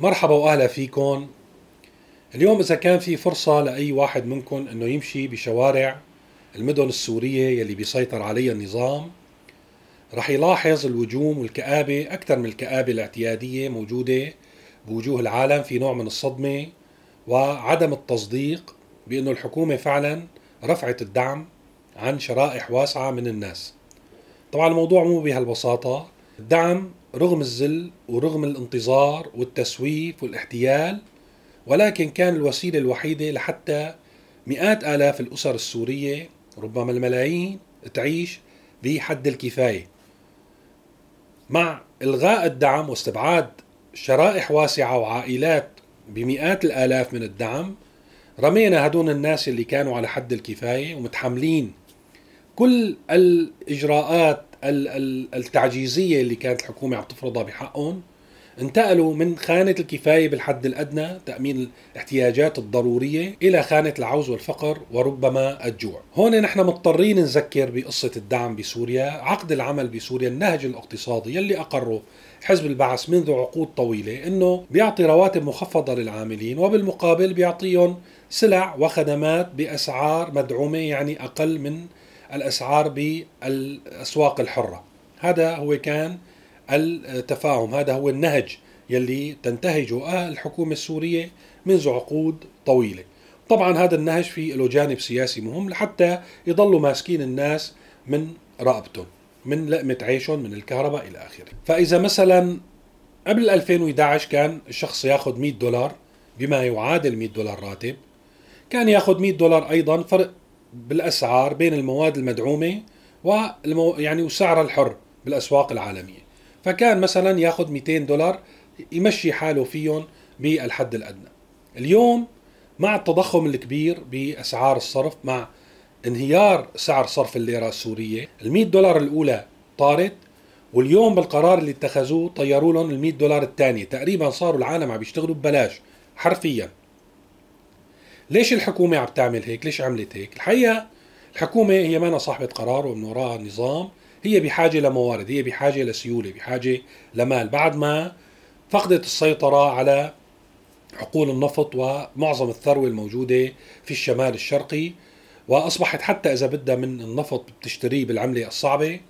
مرحبا وأهلا فيكم. اليوم إذا كان في فرصة لأي واحد منكم إنه يمشي بشوارع المدن السورية يلي بيسيطر عليها النظام رح يلاحظ الوجوم والكآبة أكثر من الكآبة الاعتيادية موجودة بوجوه العالم في نوع من الصدمة وعدم التصديق بأنه الحكومة فعلا رفعت الدعم عن شرائح واسعة من الناس. طبعا الموضوع مو بهالبساطة. الدعم رغم الذل ورغم الانتظار والتسويف والاحتيال ولكن كان الوسيلة الوحيدة لحتى مئات آلاف الأسر السورية ربما الملايين تعيش بحد الكفاية. مع إلغاء الدعم واستبعاد شرائح واسعة وعائلات بمئات الآلاف من الدعم رمينا هدول الناس اللي كانوا على حد الكفاية ومتحملين كل الإجراءات التعجيزية اللي كانت الحكومة عم تفرضها بحقهم انتقلوا من خانة الكفاية بالحد الأدنى تأمين الاحتياجات الضرورية إلى خانة العوز والفقر وربما الجوع. هون نحن مضطرين نذكر بقصة الدعم بسوريا عقد العمل بسوريا النهج الاقتصادي يلي أقره حزب البعث منذ عقود طويلة إنه بيعطي رواتب مخفضة للعاملين وبالمقابل بيعطيهم سلع وخدمات بأسعار مدعومة يعني أقل من الأسعار بالأسواق الحرة. هذا هو كان التفاهم هذا هو النهج يلي تنتهجه الحكومة السورية منذ عقود طويلة. طبعا هذا النهج في له جانب سياسي مهم لحتى يضلوا ماسكين الناس من رقبتهم من لقمة عيشهم من الكهرباء إلى آخره. فإذا مثلا قبل 2011 كان الشخص ياخذ 100 دولار بما يعادل 100 دولار راتب كان ياخذ 100 دولار أيضا فرق بالأسعار بين المواد المدعومة والمو يعني وسعرها الحر بالأسواق العالمية. فكان مثلا ياخذ 200 دولار يمشي حاله فيهم بالحد الأدنى. اليوم مع التضخم الكبير بأسعار الصرف مع انهيار سعر صرف الليرة السورية ال 100 دولار الأولى طارت واليوم بالقرار اللي اتخذوه طيروا لهم ال 100 دولار الثانية. تقريبا صاروا العالم عم يشتغلوا ببلاش حرفيا. ليش الحكومة عم تعمل هيك؟ ليش عملت هيك؟ الحقيقة الحكومة هي ما صاحبه قرار ومن وراها نظام هي بحاجة لموارد هي بحاجة لسيولة بحاجة لمال. بعد ما فقدت السيطرة على حقول النفط ومعظم الثروة الموجودة في الشمال الشرقي وأصبحت حتى إذا بدها من النفط بتشتريه بالعملة الصعبة.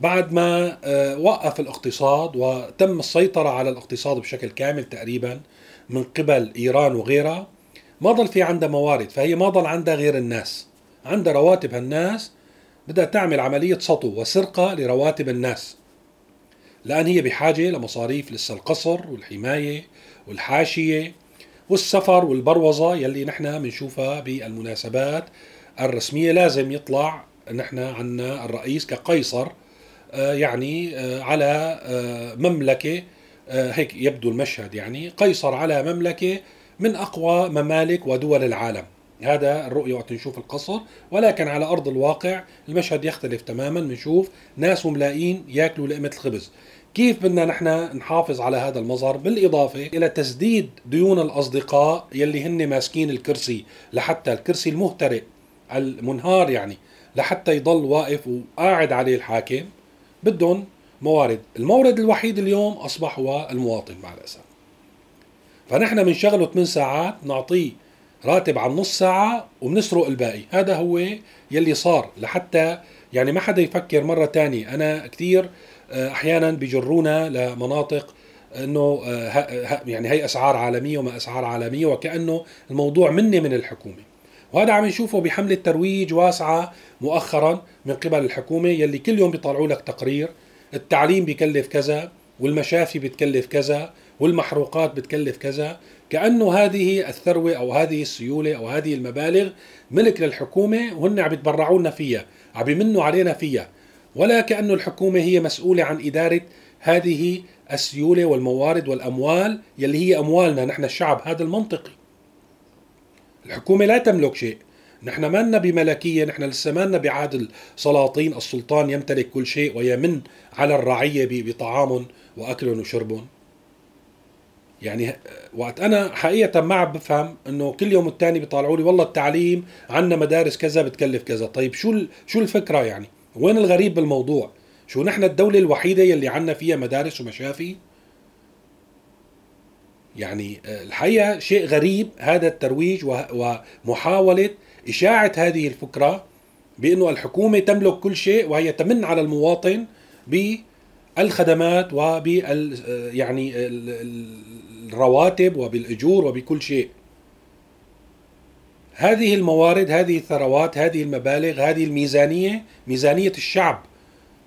بعد ما آه، وقف الاقتصاد وتم السيطرة على الاقتصاد بشكل كامل تقريبا من قبل إيران وغيرها ما ضل في عندها موارد فهي ما ضل عندها غير الناس. عندها رواتب هالناس بدها تعمل عملية سطو وسرقة لرواتب الناس. لأن هي بحاجة لمصاريف لسه القصر والحماية والحاشية والسفر والبروزة يلي نحن بنشوفها بالمناسبات الرسمية. لازم يطلع نحن عنا الرئيس كقيصر آه، يعني آه، على آه، مملكة هيك يبدو المشهد يعني. قيصر على مملكة من أقوى ممالك ودول العالم. هذا الرؤية وقت نشوف القصر ولكن على أرض الواقع المشهد يختلف تماما. بنشوف ناس وملايين يأكلوا لقمة الخبز. كيف بدنا نحن نحافظ على هذا المظهر؟ بالإضافة إلى تسديد ديون الأصدقاء يلي هن ماسكين الكرسي لحتى الكرسي المهترئ المنهار يعني لحتى يضل واقف وقاعد عليه الحاكم. بدهم موارد. المورد الوحيد اليوم أصبح هو المواطن مع الأسف. فنحن بنشغله 8 ساعات نعطيه راتب على نص ساعة وبنسرق الباقي. هذا هو يلي صار لحتى يعني ما حدا يفكر مرة تانية. أنا كثير آه، أحيانا بجرونا لمناطق إنه آه، يعني هي أسعار عالمية وما أسعار عالمية وكأنه الموضوع مني من الحكومة. وهذا عم نشوفه بحملة ترويج واسعة مؤخرا من قبل الحكومة يلي كل يوم بيطلعوا لك تقرير التعليم بكلف كذا والمشافي بتكلف كذا والمحروقات بتكلف كذا. كأنه هذه الثروة أو هذه السيولة أو هذه المبالغ ملك للحكومة وهن عم يتبرعوا لنا فيها عم يمنوا علينا فيها. ولا كأنه الحكومة هي مسؤولة عن إدارة هذه السيولة والموارد والأموال يلي هي أموالنا. نحن الشعب هذا المنطقي. الحكومة لا تملك شيء. نحن ما لنا بملكية نحن لسه ما لنا بعهد السلاطين السلطان يمتلك كل شيء ويمن على الرعية بطعام وأكل وشرب. يعني وقت أنا حقيقة ما عم بفهم إنه كل يوم والتاني بيطالعوا لي والله التعليم عندنا مدارس كذا بتكلف كذا. طيب شو شو الفكرة يعني؟ وين الغريب بالموضوع؟ شو نحن الدولة الوحيدة يلي عندنا فيها مدارس ومشافي؟ يعني الحقيقة شيء غريب هذا الترويج ومحاولة إشاعة هذه الفكرة بأنه الحكومة تملك كل شيء وهي تمن على المواطن بالخدمات وبال يعني الرواتب وبالأجور وبكل شيء. هذه الموارد هذه الثروات هذه المبالغ هذه الميزانية ميزانية الشعب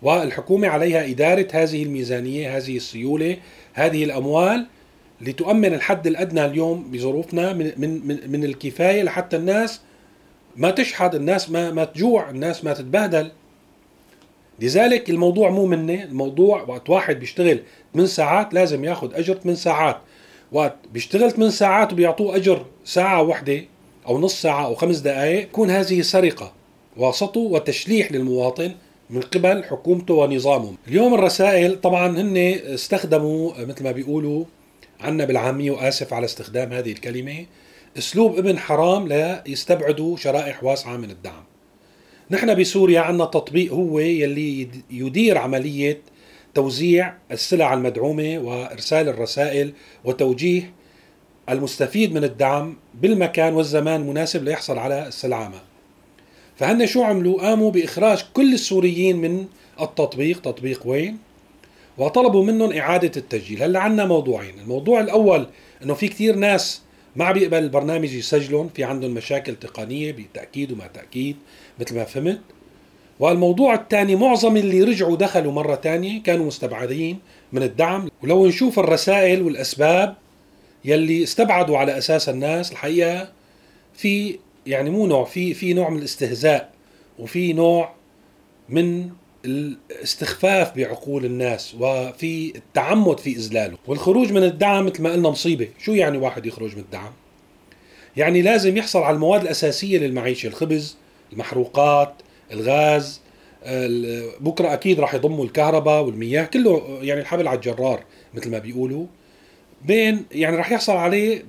والحكومة عليها إدارة هذه الميزانية هذه السيولة هذه الأموال لتؤمن الحد الأدنى اليوم بظروفنا من, من, من الكفاية لحتى الناس ما تشحد الناس ما, ما تجوع الناس ما تتبهدل. لذلك الموضوع مو مني الموضوع وقت واحد بيشتغل 8 ساعات لازم ياخذ أجر 8 ساعات. وقت بيشتغل 8 ساعات وبيعطوه أجر ساعة واحدة أو نص ساعة أو خمس دقائق تكون هذه سرقة. وسطو وتشليح للمواطن من قبل حكومته ونظامه اليوم الرسائل طبعا هن استخدموا مثل ما بيقولوا عنا بالعامية وآسف على استخدام هذه الكلمة أسلوب ابن حرام ليستبعدوا شرائح واسعة من الدعم. نحن بسوريا عندنا تطبيق هو يلي يدير عملية توزيع السلع المدعومة وإرسال الرسائل وتوجيه المستفيد من الدعم بالمكان والزمان المناسب ليحصل على السلعة. ما فهن شو عملوا؟ قاموا بإخراج كل السوريين من التطبيق. تطبيق وين؟ وطلبوا منهم إعادة التسجيل. هلا عندنا موضوعين. الموضوع الأول أنه في كثير ناس ما بيقبل البرنامج يسجلون في عندهم مشاكل تقنية بتأكيد وما تأكيد مثل ما فهمت. والموضوع الثاني معظم اللي رجعوا دخلوا مرة ثانية كانوا مستبعدين من الدعم. ولو نشوف الرسائل والأسباب يلي استبعدوا على أساس الناس الحقيقة في يعني مو نوع في في نوع من الاستهزاء وفي نوع من الاستخفاف بعقول الناس وفي التعمد في إذلاله والخروج من الدعم مثل ما قلنا مصيبة. شو يعني واحد يخرج من الدعم؟ يعني لازم يحصل على المواد الأساسية للمعيشة الخبز المحروقات الغاز بكرة أكيد راح يضموا الكهرباء والمياه كله يعني الحبل على الجرار مثل ما بيقولوا. بين يعني راح يحصل عليه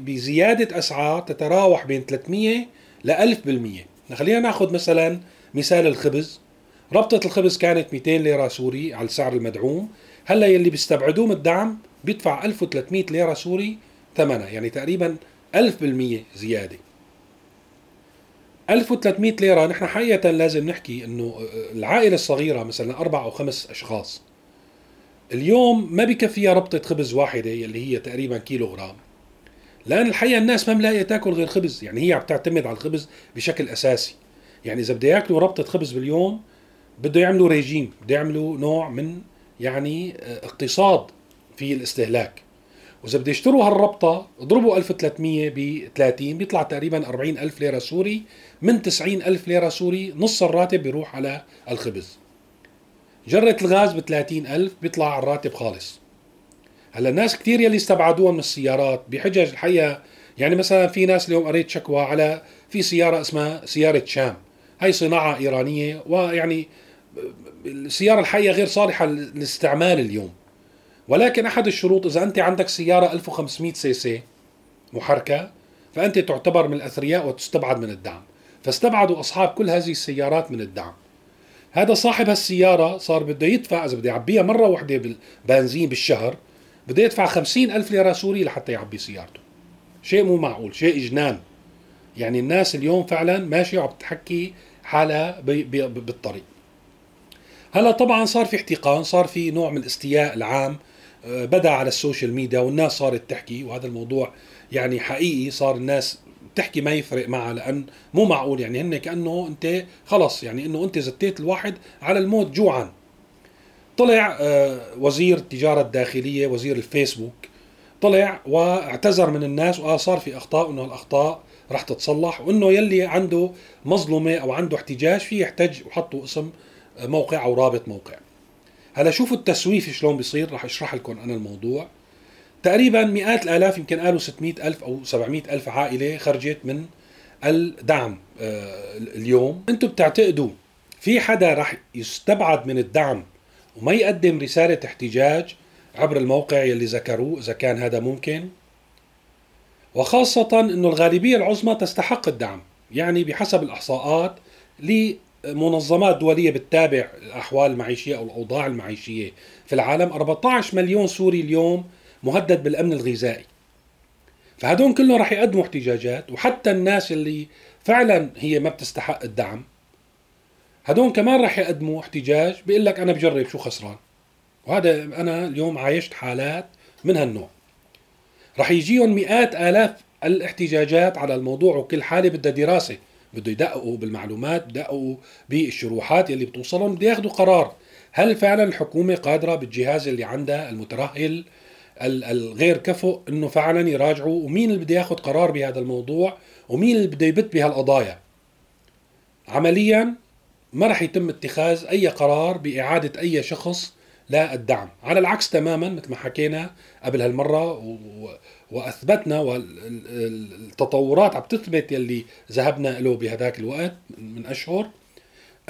بزيادة أسعار تتراوح بين 300 ل 1000% خلينا ناخذ مثلا مثال الخبز. ربطة الخبز كانت 200 ليرة سوري على السعر المدعوم. هلأ يلي بيستبعدوه من الدعم بيدفع 1300 ليرة سوري ثمنها يعني تقريبا 1000% زيادة. 1300 ليرة. نحن حقيقة لازم نحكي إنه العائلة الصغيرة مثلا أربع أو خمس أشخاص اليوم ما بكفيها ربطة خبز واحدة يلي هي تقريبا كيلو غرام. لأن الحقيقة الناس ما ملاقية تاكل غير خبز يعني هي عم تعتمد على الخبز بشكل أساسي. يعني إذا بده ياكلوا ربطة خبز باليوم بده يعملوا ريجيم بده يعملوا نوع من يعني اقتصاد في الاستهلاك. وإذا بده يشتروا هالربطة اضربوا 1300 ب 30 بيطلع تقريبا 40 ألف ليرة سوري. من 90 ألف ليرة سوري نص الراتب بيروح على الخبز. جرة الغاز ب 30 ألف بيطلع على الراتب خالص. هلأ الناس كثير يلي استبعدوها من السيارات بحجج الحقيقة يعني مثلا في ناس اليوم قريت شكوى على في سيارة اسمها سيارة شام. هي صناعة إيرانية ويعني السيارة الحقيقة غير صالحة للاستعمال اليوم. ولكن أحد الشروط إذا أنت عندك سيارة 1500 CC محركة فأنت تعتبر من الأثرياء وتستبعد من الدعم. فاستبعدوا أصحاب كل هذه السيارات من الدعم. هذا صاحب هالسيارة صار بده يدفع إذا بده يعبيها مرة واحدة بالبنزين بالشهر بده يدفع خمسين ألف ليرة سوري لحتى يعبي سيارته. شيء مو معقول شيء إجنان. يعني الناس اليوم فعلا ماشية وعم تحكي حالها بالطريق. هلا طبعا صار في احتقان صار في نوع من الاستياء العام. بدأ على ال social media والناس صارت تحكي وهذا الموضوع يعني حقيقي صار الناس تحكي ما يفرق معها لأن مو معقول يعني هن كأنه أنت خلص يعني إنه أنت زتيت الواحد على الموت جوعا. طلع آه، وزير التجارة الداخلية وزير الفيسبوك طلع واعتذر من الناس وقال صار في أخطاء انه الأخطاء رح تتصلح وإنه يلي عنده مظلمه أو عنده احتجاج فيه يحتج وحطوا اسم موقع أو رابط موقع. هلا شوفوا التسويف شلون بيصير رح أشرح لكم أنا الموضوع. تقريبا مئات الآلاف يمكن قالوا 600 ألف أو 700 ألف عائلة خرجت من الدعم آه، اليوم. أنتم بتعتقدوا في حدا رح يستبعد من الدعم وما يقدم رسالة احتجاج عبر الموقع يلي ذكروه إذا كان هذا ممكن؟ وخاصة إنه الغالبية العظمى تستحق الدعم يعني بحسب الإحصاءات لمنظمات دولية بتتابع الأحوال المعيشية أو الأوضاع المعيشية في العالم. 14 مليون سوري اليوم مهدد بالأمن الغذائي. فهدول كلهم رح يقدموا احتجاجات وحتى الناس اللي فعلا هي ما بتستحق الدعم هدول كمان رح يقدموا احتجاج بيقول لك أنا بجرب شو خسران. وهذا أنا اليوم عايشت حالات من هالنوع. رح يجيهم مئات آلاف الاحتجاجات على الموضوع وكل حالة بدها دراسة. بده يدققوا بالمعلومات يدققوا بالشروحات اللي بتوصلهم بده ياخذوا قرار. هل فعلا الحكومة قادرة بالجهاز اللي عندها المترهل الغير كفؤ إنه فعلا يراجعوا؟ ومين اللي بده ياخذ قرار بهذا الموضوع؟ ومين اللي بده يبت بهالقضايا عمليا ما رح يتم اتخاذ أي قرار بإعادة أي شخص للدعم على العكس تماما مثل ما حكينا قبل هالمرة و... وأثبتنا والتطورات عم تثبت يلي ذهبنا له بهذاك الوقت من أشهر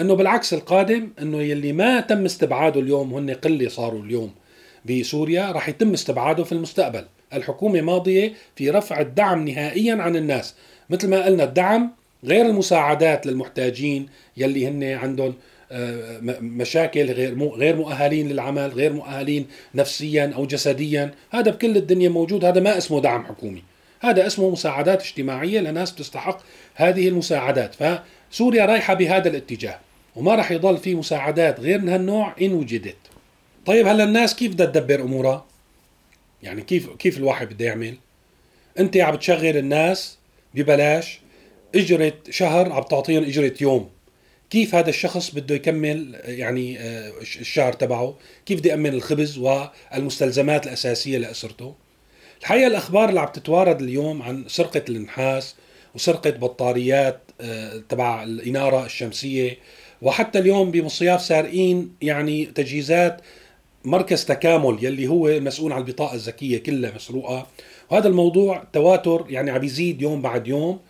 إنه بالعكس القادم إنه يلي ما تم استبعاده اليوم هن قلة صاروا اليوم بسوريا راح يتم استبعاده في المستقبل. الحكومة ماضية في رفع الدعم نهائيا عن الناس. مثل ما قلنا الدعم غير المساعدات للمحتاجين يلي هن عندهم مشاكل غير غير مؤهلين للعمل غير مؤهلين نفسيا أو جسديا. هذا بكل الدنيا موجود. هذا ما اسمه دعم حكومي. هذا اسمه مساعدات اجتماعية لناس تستحق هذه المساعدات. فسوريا رايحة بهذا الاتجاه وما راح يضل في مساعدات غير من هالنوع إن وجدت. طيب هلا الناس كيف بدها تدبر أمورها؟ يعني كيف كيف الواحد بده يعمل؟ أنت عم بتشغل الناس ببلاش اجرة شهر عم تعطيهم إجرة يوم. كيف هذا الشخص بده يكمل يعني آه، الشهر تبعه؟ كيف بده يأمن الخبز والمستلزمات الأساسية لأسرته؟ الحقيقة الأخبار اللي عم تتوارد اليوم عن سرقة النحاس وسرقة بطاريات آه، تبع الإنارة الشمسية وحتى اليوم بمصياف سارقين يعني تجهيزات مركز تكامل يلي هو المسؤول عن البطاقة الذكية كلها مسروقة. وهذا الموضوع تواتر يعني عم يزيد يوم بعد يوم.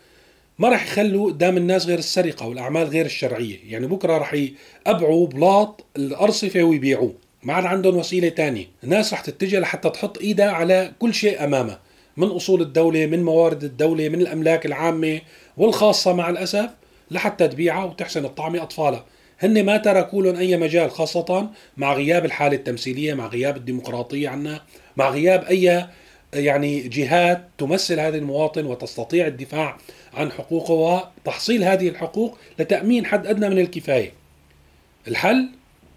ما راح يخلوا قدام الناس غير السرقة والأعمال غير الشرعية. يعني بكرة راح يقبعوا بلاط الأرصفة ويبيعوه. ما عاد عندهم وسيلة تانية. الناس رح تتجه لحتى تحط إيدها على كل شيء أمامها. من أصول الدولة من موارد الدولة من الأملاك العامة والخاصة مع الأسف لحتى تبيعها وتحسن الطعمه اطفالها هن ما تركوا لهم أي مجال خاصة مع غياب الحالة التمثيلية مع غياب الديمقراطية عنا مع غياب أي يعني جهات تمثل هذا المواطن وتستطيع الدفاع عن حقوقه وتحصيل هذه الحقوق لتأمين حد أدنى من الكفاية. الحل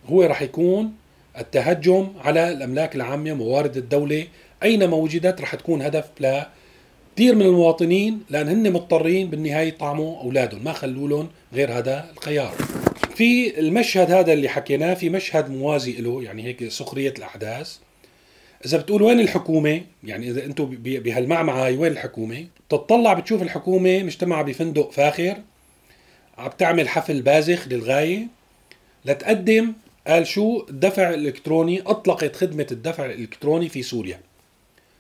هو رح يكون التهجم على الأملاك العامة موارد الدولة. أينما وجدت رح تكون هدف لا كثير من المواطنين لأن هن مضطرين بالنهاية يطعموا أولادهم. ما خلوا لهم غير هذا الخيار. في المشهد هذا اللي حكيناه في مشهد موازي له يعني هيك سخرية الأحداث. إذا بتقول وين الحكومة؟ يعني إذا أنتم بهالمعمعة هاي وين الحكومة؟ تطلع بتشوف الحكومة مجتمعه بفندق فاخر عم تعمل حفل بازخ للغاية لتقدم قال شو؟ الدفع الإلكتروني أطلقت خدمة الدفع الإلكتروني في سوريا.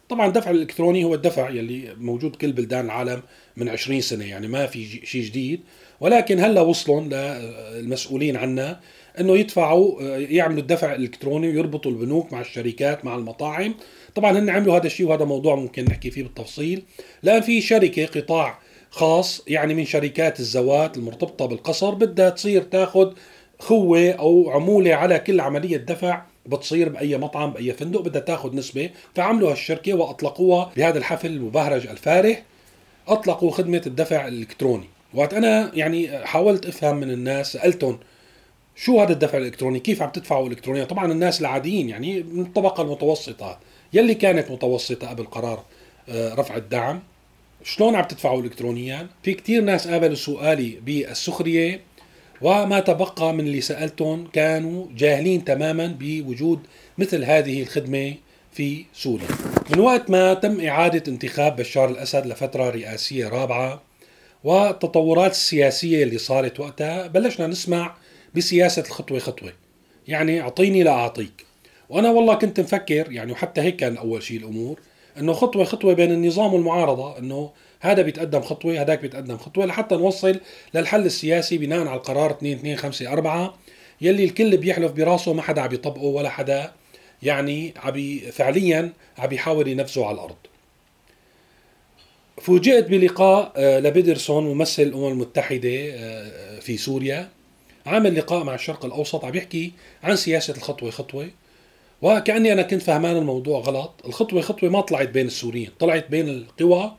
طبعا الدفع الإلكتروني هو الدفع يلي موجود كل بلدان العالم من 20 سنة يعني ما في شيء جديد. ولكن هلا وصلوا للمسؤولين عنا إنه يدفعوا يعملوا الدفع الإلكتروني ويربطوا البنوك مع الشركات مع المطاعم. طبعا هن عملوا هذا الشيء وهذا موضوع ممكن نحكي فيه بالتفصيل. لأن في شركة قطاع خاص يعني من شركات الزوات المرتبطة بالقصر بدها تصير تاخذ خوه أو عمولة على كل عملية دفع بتصير بأي مطعم بأي فندق بدها تاخذ نسبة. فعملوا هالشركة وأطلقوها بهذا الحفل المبهرج الفارح. أطلقوا خدمة الدفع الإلكتروني. وقت أنا يعني حاولت أفهم من الناس سألتهم شو هذا الدفع الإلكتروني؟ كيف عم تدفعوا الكترونيا؟ طبعا الناس العاديين يعني من الطبقه المتوسطة. يلي كانت متوسطة قبل قرار آه، رفع الدعم؟ شلون عم تدفعوا الكترونيا؟ في كثير ناس قابلوا سؤالي بالسخرية وما تبقى من اللي سألتهم كانوا جاهلين تماما بوجود مثل هذه الخدمة في سوريا. من وقت ما تم إعادة انتخاب بشار الأسد لفترة رئاسية رابعة والتطورات السياسيه اللي صارت وقتها. بلشنا نسمع بسياسة الخطوة خطوة. يعني أعطيني لاعطيك وأنا والله كنت مفكر يعني وحتى هيك كان أول شيء الأمور إنه خطوة خطوة بين النظام والمعارضة إنه هذا بيتقدم خطوة هذاك بيتقدم خطوة لحتى نوصل للحل السياسي بناء على القرار 2 2 5 4 يلي الكل بيحلف براسه ما حدا عم يطبقه ولا حدا يعني عم فعليا عم يحاول ينفذه على الأرض. فوجئت بلقاء آه، لبيدرسون ممثل الأمم المتحدة آه، في سوريا. عامل لقاء مع الشرق الأوسط عم يحكي عن سياسة الخطوة خطوة. وكأني أنا كنت فهمان الموضوع غلط. الخطوة خطوة ما طلعت بين السوريين طلعت بين القوى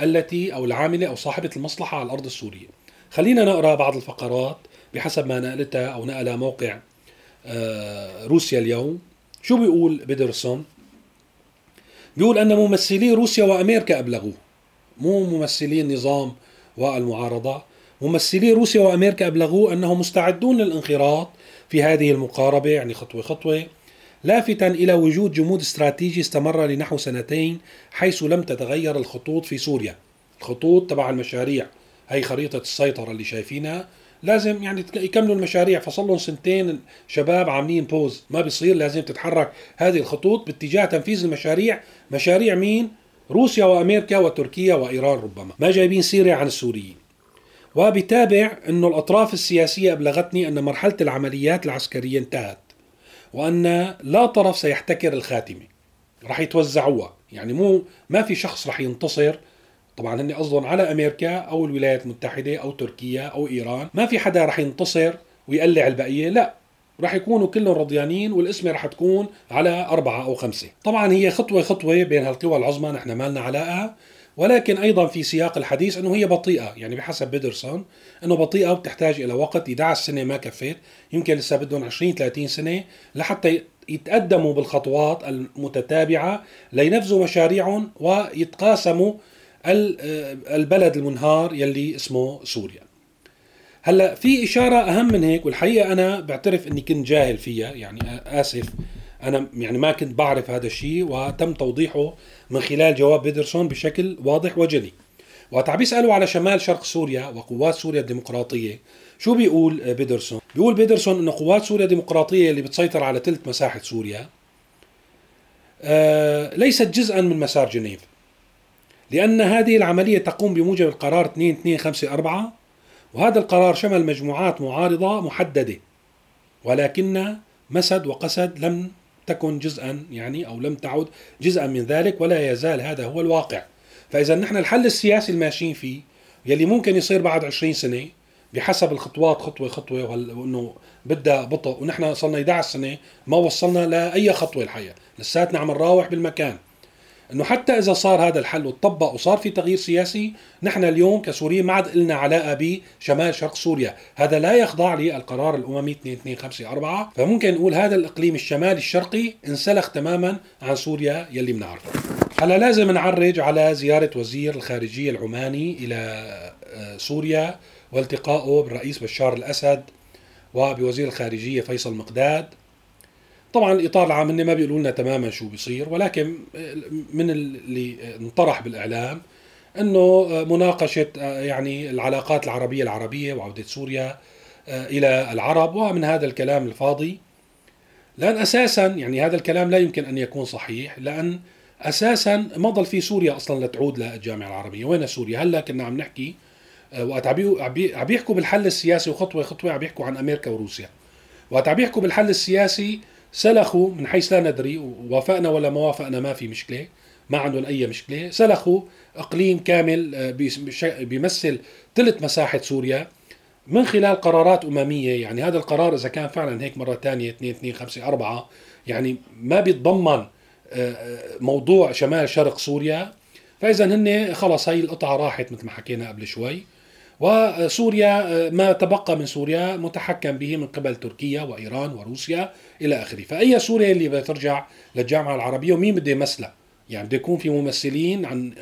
التي أو العاملة أو صاحبة المصلحة على الأرض السورية. خلينا نقرأ بعض الفقرات بحسب ما نقلتها أو نقلها موقع آه، روسيا اليوم. شو بيقول بيدرسون؟ بيقول أن ممثلي روسيا وأمريكا أبلغوه. مو ممثلي النظام والمعارضة. ممثلي روسيا وأمريكا أبلغوه أنهم مستعدون للانخراط في هذه المقاربة يعني خطوة خطوة لافتا إلى وجود جمود استراتيجي استمر لنحو سنتين حيث لم تتغير الخطوط في سوريا. الخطوط تبع المشاريع هي خريطة السيطرة اللي شايفينها. لازم يعني يكملوا المشاريع فصل لهم سنتين شباب عاملين بوز. ما بيصير لازم تتحرك هذه الخطوط باتجاه تنفيذ المشاريع. مشاريع مين؟ روسيا وأمريكا وتركيا وإيران ربما. ما جايبين سيرة عن السوريين. وبتابع إنه الأطراف السياسية أبلغتني إن مرحلة العمليات العسكرية انتهت وإن لا طرف سيحتكر الخاتمة. رح يتوزعوها. يعني مو ما في شخص رح ينتصر. طبعا هن قصدهم على أمريكا أو الولايات المتحدة أو تركيا أو إيران. ما في حدا رح ينتصر ويقلع البقية. لا. رح يكونوا كلهم رضيانين والقسمة رح تكون على أربعة أو خمسة. طبعا هي خطوة خطوة بين هالقوى العظمى نحن ما لنا علاقة ولكن أيضا في سياق الحديث أنه هي بطيئة يعني بحسب بيدرسون أنه بطيئة وبتحتاج إلى وقت 11 سنة ما كفت يمكن لسه بدهم 20 30 سنة لحتى يتقدموا بالخطوات المتتابعة لينفذوا مشاريعهم ويتقاسموا البلد المنهار يلي اسمه سوريا. هلا في إشارة أهم من هيك والحقيقة أنا بعترف إني كنت جاهل فيها يعني آسف. أنا يعني ما كنت بعرف هذا الشيء وتم توضيحه من خلال جواب بيدرسون بشكل واضح وجلي. وقت عم بيسألوا على شمال شرق سوريا وقوات سوريا الديمقراطية شو بيقول بيدرسون؟ بيقول بيدرسون إنه قوات سوريا الديمقراطية اللي بتسيطر على ثلث مساحة سوريا آه ليست جزءا من مسار جنيف. لأن هذه العملية تقوم بموجب القرار 2254 وهذا القرار شمل مجموعات معارضة محددة ولكن مسد وقسد لم تكن جزءا يعني أو لم تعد جزءا من ذلك ولا يزال هذا هو الواقع. فإذا نحن الحل السياسي الماشيين فيه يلي ممكن يصير بعد 20 سنة بحسب الخطوات خطوة خطوة وانه بدها بطء ونحن صرنا 11 سنة ما وصلنا لأي خطوة الحقيقة لساتنا عم نراوح بالمكان. إنه حتى إذا صار هذا الحل وتطبق وصار في تغيير سياسي نحن اليوم كسوريين ما عاد لنا علاقة بشمال شرق سوريا. هذا لا يخضع للقرار الأممي 2254 فممكن نقول هذا الإقليم الشمالي الشرقي انسلخ تماما عن سوريا يلي بنعرفه. هلا لازم نعرج على زيارة وزير الخارجية العماني إلى آه، سوريا والتقائه بالرئيس بشار الأسد وبوزير الخارجية فيصل مقداد. طبعا الإطار العام هن ما بيقولوا لنا تماما شو بيصير ولكن من اللي انطرح بالإعلام إنه مناقشة يعني العلاقات العربية العربية وعودة سوريا إلى العرب ومن هذا الكلام الفاضي لأن أساسا يعني هذا الكلام لا يمكن أن يكون صحيح لأن أساسا ما ضل في سوريا أصلا لتعود للجامعه العربية، وين سوريا؟ هلأ كنا عم نحكي وقت عم بيحكوا بالحل السياسي وخطوة خطوة عم بيحكوا عن أمريكا وروسيا. وقت عم بيحكوا بالحل السياسي سلخوا من حيث لا ندري وافقنا ولا ما وافقنا ما في مشكلة ما عندهم أي مشكلة. سلخوا إقليم كامل آه، بيمثل ثلث مساحة سوريا من خلال قرارات أممية. يعني هذا القرار إذا كان فعلا هيك مرة ثانية 2 2 5 4 يعني ما بيتضمن آه، آه، موضوع شمال شرق سوريا. فاذا هن خلص هي القطعة راحت مثل ما حكينا قبل شوي. وسوريا ما تبقى من سوريا متحكم به من قبل تركيا وإيران وروسيا إلى آخره، فأي سوريا اللي بدها ترجع للجامعة العربية ومين بده يمثلها؟ يعني بده يكون في ممثلين عن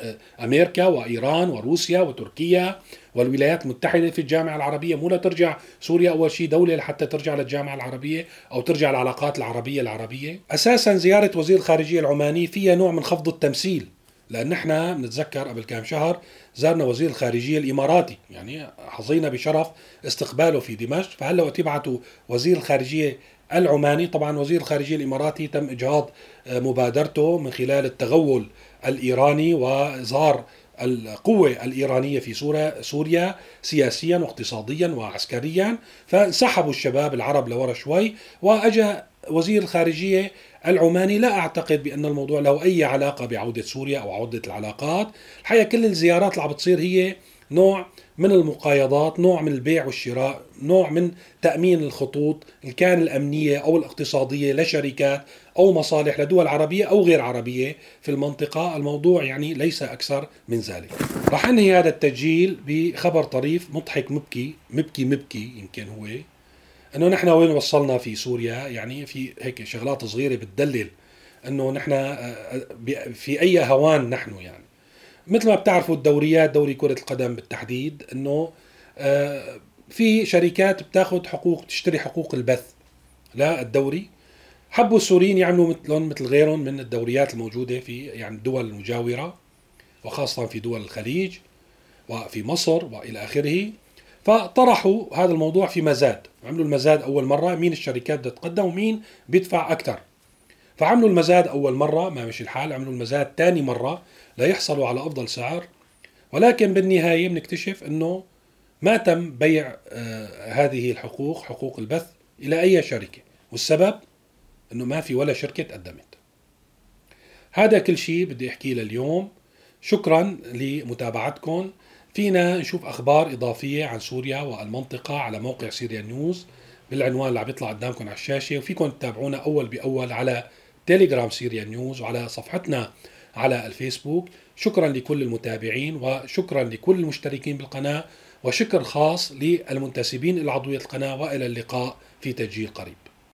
أمريكا وإيران وروسيا وتركيا والولايات المتحدة في الجامعة العربية. مو لترجع سوريا أول شيء دولة لحتى ترجع للجامعة العربية أو ترجع العلاقات العربية العربية. أساسا زيارة وزير الخارجية العماني فيها نوع من خفض التمثيل. لأن إحنا بنتذكر قبل كم شهر زارنا وزير الخارجية الإماراتي يعني حظينا بشرف استقباله في دمشق. فهلأ وقت يبعثوا وزير الخارجية العماني. طبعا وزير الخارجية الإماراتي تم إجهاض آه، مبادرته من خلال التغول الإيراني واظهار القوة الإيرانية في سوريا, سوريا سياسيا واقتصاديا وعسكريا. فانسحبوا الشباب العرب لورا شوي وأجا وزير الخارجية العماني لا أعتقد بأن الموضوع له أي علاقة بعودة سوريا أو عودة العلاقات. الحقيقة كل الزيارات اللي عم بتصير هي نوع من المقايضات نوع من البيع والشراء نوع من تأمين الخطوط إن كان الأمنية أو الاقتصادية لشركات أو مصالح لدول عربية أو غير عربية في المنطقة. الموضوع يعني ليس أكثر من ذلك. رح أنهي هذا التسجيل بخبر طريف مضحك مبكي مبكي مبكي يمكن هو. انه نحن وين وصلنا في سوريا؟ يعني في هيك شغلات صغيرة بتدلل انه نحن آه، في اي هوان نحن يعني. مثل ما بتعرفوا الدوريات دوري كرة القدم بالتحديد انه آه، في شركات بتاخذ حقوق تشتري حقوق البث للدوري. حبوا السوريين يعملوا مثلهم مثل غيرهم من الدوريات الموجودة في يعني الدول المجاورة وخاصة في دول الخليج وفي مصر وإلى آخره. فطرحوا هذا الموضوع في مزاد. عملوا المزاد أول مرة مين الشركات بدها تقدم ومين بيدفع أكثر. فعملوا المزاد أول مرة ما مشي الحال عملوا المزاد ثاني مرة ليحصلوا على أفضل سعر. ولكن بالنهاية بنكتشف إنه ما تم بيع آه هذه الحقوق حقوق البث إلى أي شركة. والسبب؟ إنه ما في ولا شركة تقدمت. هذا كل شيء بدي أحكيه لليوم. شكرا لمتابعتكم. فينا نشوف أخبار إضافية عن سوريا والمنطقة على موقع سوريا نيوز. بالعنوان اللي عم يطلع قدامكم على الشاشة وفيكم تتابعونا أول بأول على تيليجرام سوريا نيوز وعلى صفحتنا على الفيسبوك. شكرا لكل المتابعين وشكرا لكل المشتركين بالقناة وشكر خاص للمنتسبين إلى عضويه القناة وإلى اللقاء في تسجيل قريب.